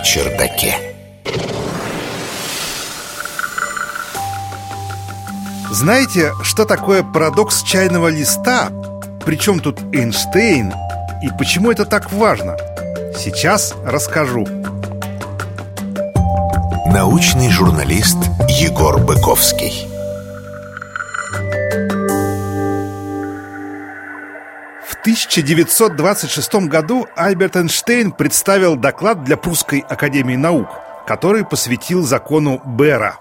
чердаке. Знаете, что такое парадокс чайного листа? Причем тут Эйнштейн? И почему это так важно? Сейчас расскажу. Научный журналист Егор Быковский. 1926 году Альберт Эйнштейн представил доклад для Прусской академии наук, который посвятил закону Бера.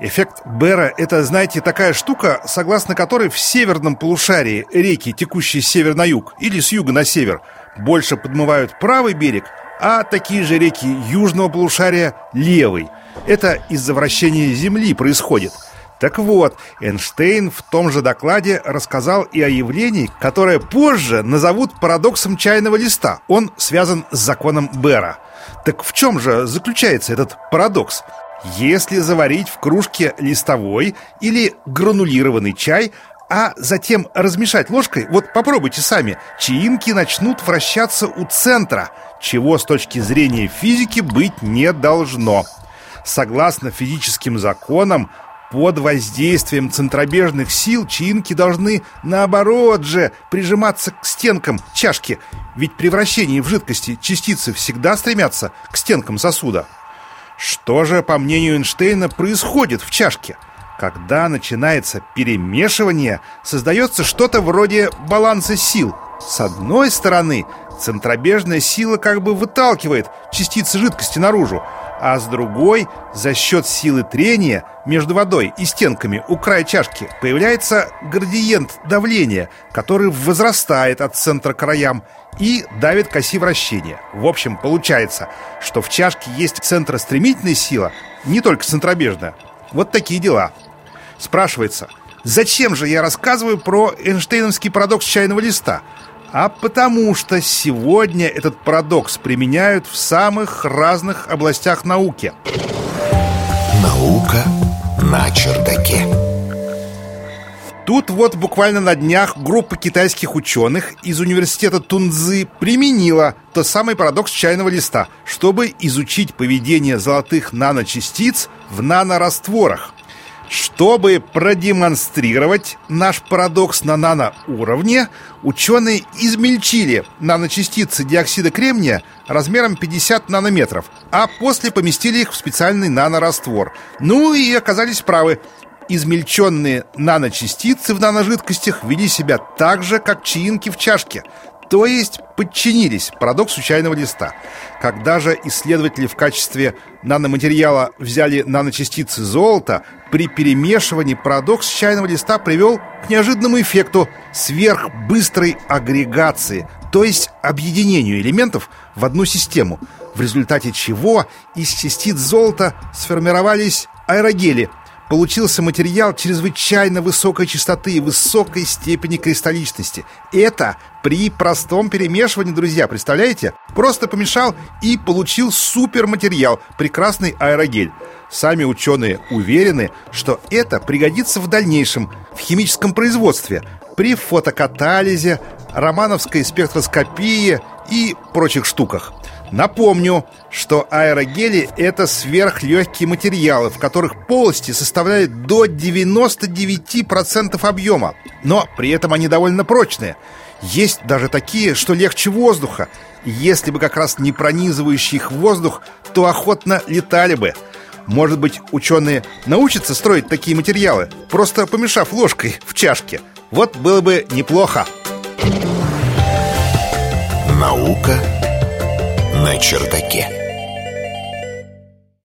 Эффект Бера – это, знаете, такая штука, согласно которой в северном полушарии реки, текущие с севера на юг или с юга на север, больше подмывают правый берег, а такие же реки южного полушария – левый. Это из-за вращения Земли происходит – так вот, Эйнштейн в том же докладе рассказал и о явлении, которое позже назовут парадоксом чайного листа. Он связан с законом Бера. Так в чем же заключается этот парадокс? Если заварить в кружке листовой или гранулированный чай, а затем размешать ложкой, вот попробуйте сами, чаинки начнут вращаться у центра, чего с точки зрения физики быть не должно. Согласно физическим законам, под воздействием центробежных сил чаинки должны, наоборот же, прижиматься к стенкам чашки, ведь при вращении в жидкости частицы всегда стремятся к стенкам сосуда. Что же, по мнению Эйнштейна, происходит в чашке? Когда начинается перемешивание, создается что-то вроде баланса сил. С одной стороны, центробежная сила как бы выталкивает частицы жидкости наружу, а с другой, за счет силы трения между водой и стенками у края чашки появляется градиент давления, который возрастает от центра к краям и давит к оси вращения. В общем, получается, что в чашке есть центростремительная сила, не только центробежная. Вот такие дела. Спрашивается, зачем же я рассказываю про Эйнштейновский парадокс чайного листа – а потому что сегодня этот парадокс применяют в самых разных областях науки. Наука на чердаке. Тут вот буквально на днях группа китайских ученых из университета Тунцзы применила тот самый парадокс чайного листа, чтобы изучить поведение золотых наночастиц в нанорастворах. Чтобы продемонстрировать наш парадокс на наноуровне, ученые измельчили наночастицы диоксида кремния размером 50 нанометров, а после поместили их в специальный нанораствор. Ну и оказались правы. Измельченные наночастицы в наножидкостях вели себя так же, как чаинки в чашке – то есть подчинились парадоксу чайного листа. Когда же исследователи в качестве наноматериала взяли наночастицы золота, при перемешивании парадокс чайного листа привел к неожиданному эффекту сверхбыстрой агрегации, то есть объединению элементов в одну систему, в результате чего из частиц золота сформировались аэрогели – получился материал чрезвычайно высокой частоты и высокой степени кристалличности. Это при простом перемешивании, друзья, представляете? Просто помешал и получил суперматериал, прекрасный аэрогель. Сами ученые уверены, что это пригодится в дальнейшем в химическом производстве, при фотокатализе, романовской спектроскопии и прочих штуках. Напомню, что аэрогели — это сверхлегкие материалы, в которых полости составляют до 99% объема, но при этом они довольно прочные. Есть даже такие, что легче воздуха. Если бы как раз не пронизывающий их воздух, то охотно летали бы. Может быть, ученые научатся строить такие материалы, просто помешав ложкой в чашке. Вот было бы неплохо. Наука на чердаке.